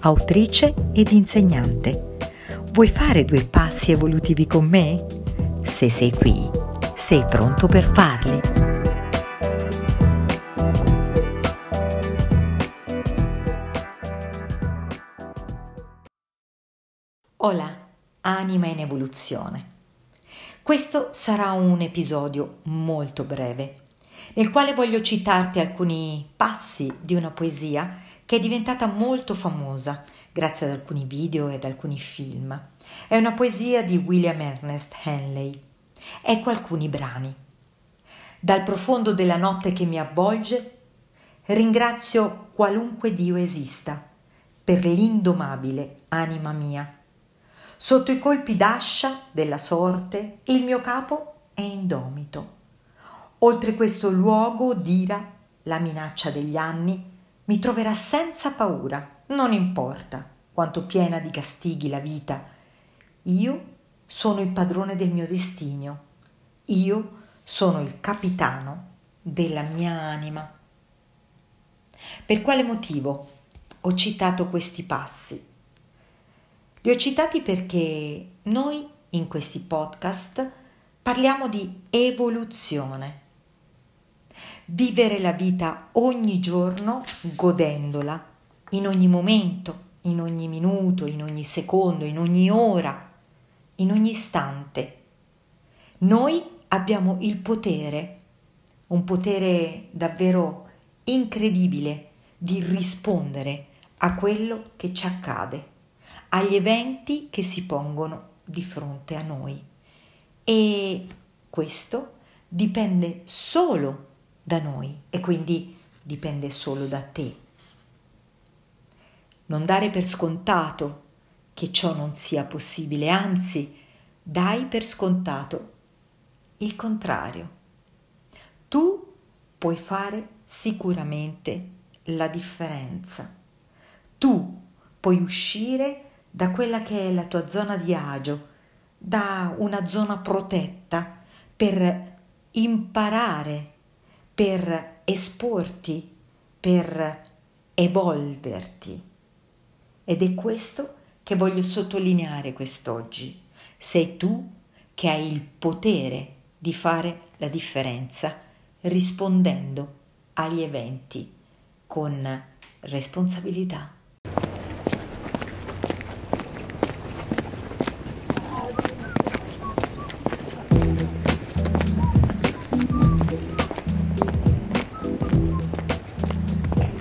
autrice ed insegnante. Vuoi fare due passi evolutivi con me? Se sei qui, sei pronto per farli. Hola, anima in evoluzione. Questo sarà un episodio molto breve, nel quale voglio citarti alcuni passi di una poesia che è diventata molto famosa grazie ad alcuni video e ad alcuni film. È una poesia di William Ernest Henley. Ecco alcuni brani. Dal profondo della notte che mi avvolge, ringrazio qualunque Dio esista per l'indomabile anima mia. Sotto i colpi d'ascia della sorte il mio capo è indomito. Oltre questo luogo d'ira, la minaccia degli anni, mi troverà senza paura, non importa quanto piena di castighi la vita. Io sono il padrone del mio destino, io sono il capitano della mia anima. Per quale motivo ho citato questi passi? Li ho citati perché noi in questi podcast parliamo di evoluzione vivere la vita ogni giorno godendola, in ogni momento, in ogni minuto, in ogni secondo, in ogni ora, in ogni istante. Noi abbiamo il potere, un potere davvero incredibile di rispondere a quello che ci accade, agli eventi che si pongono di fronte a noi. E questo dipende solo da noi e quindi dipende solo da te. Non dare per scontato che ciò non sia possibile, anzi dai per scontato il contrario. Tu puoi fare sicuramente la differenza. Tu puoi uscire da quella che è la tua zona di agio, da una zona protetta per imparare per esporti, per evolverti. Ed è questo che voglio sottolineare quest'oggi. Sei tu che hai il potere di fare la differenza rispondendo agli eventi con responsabilità.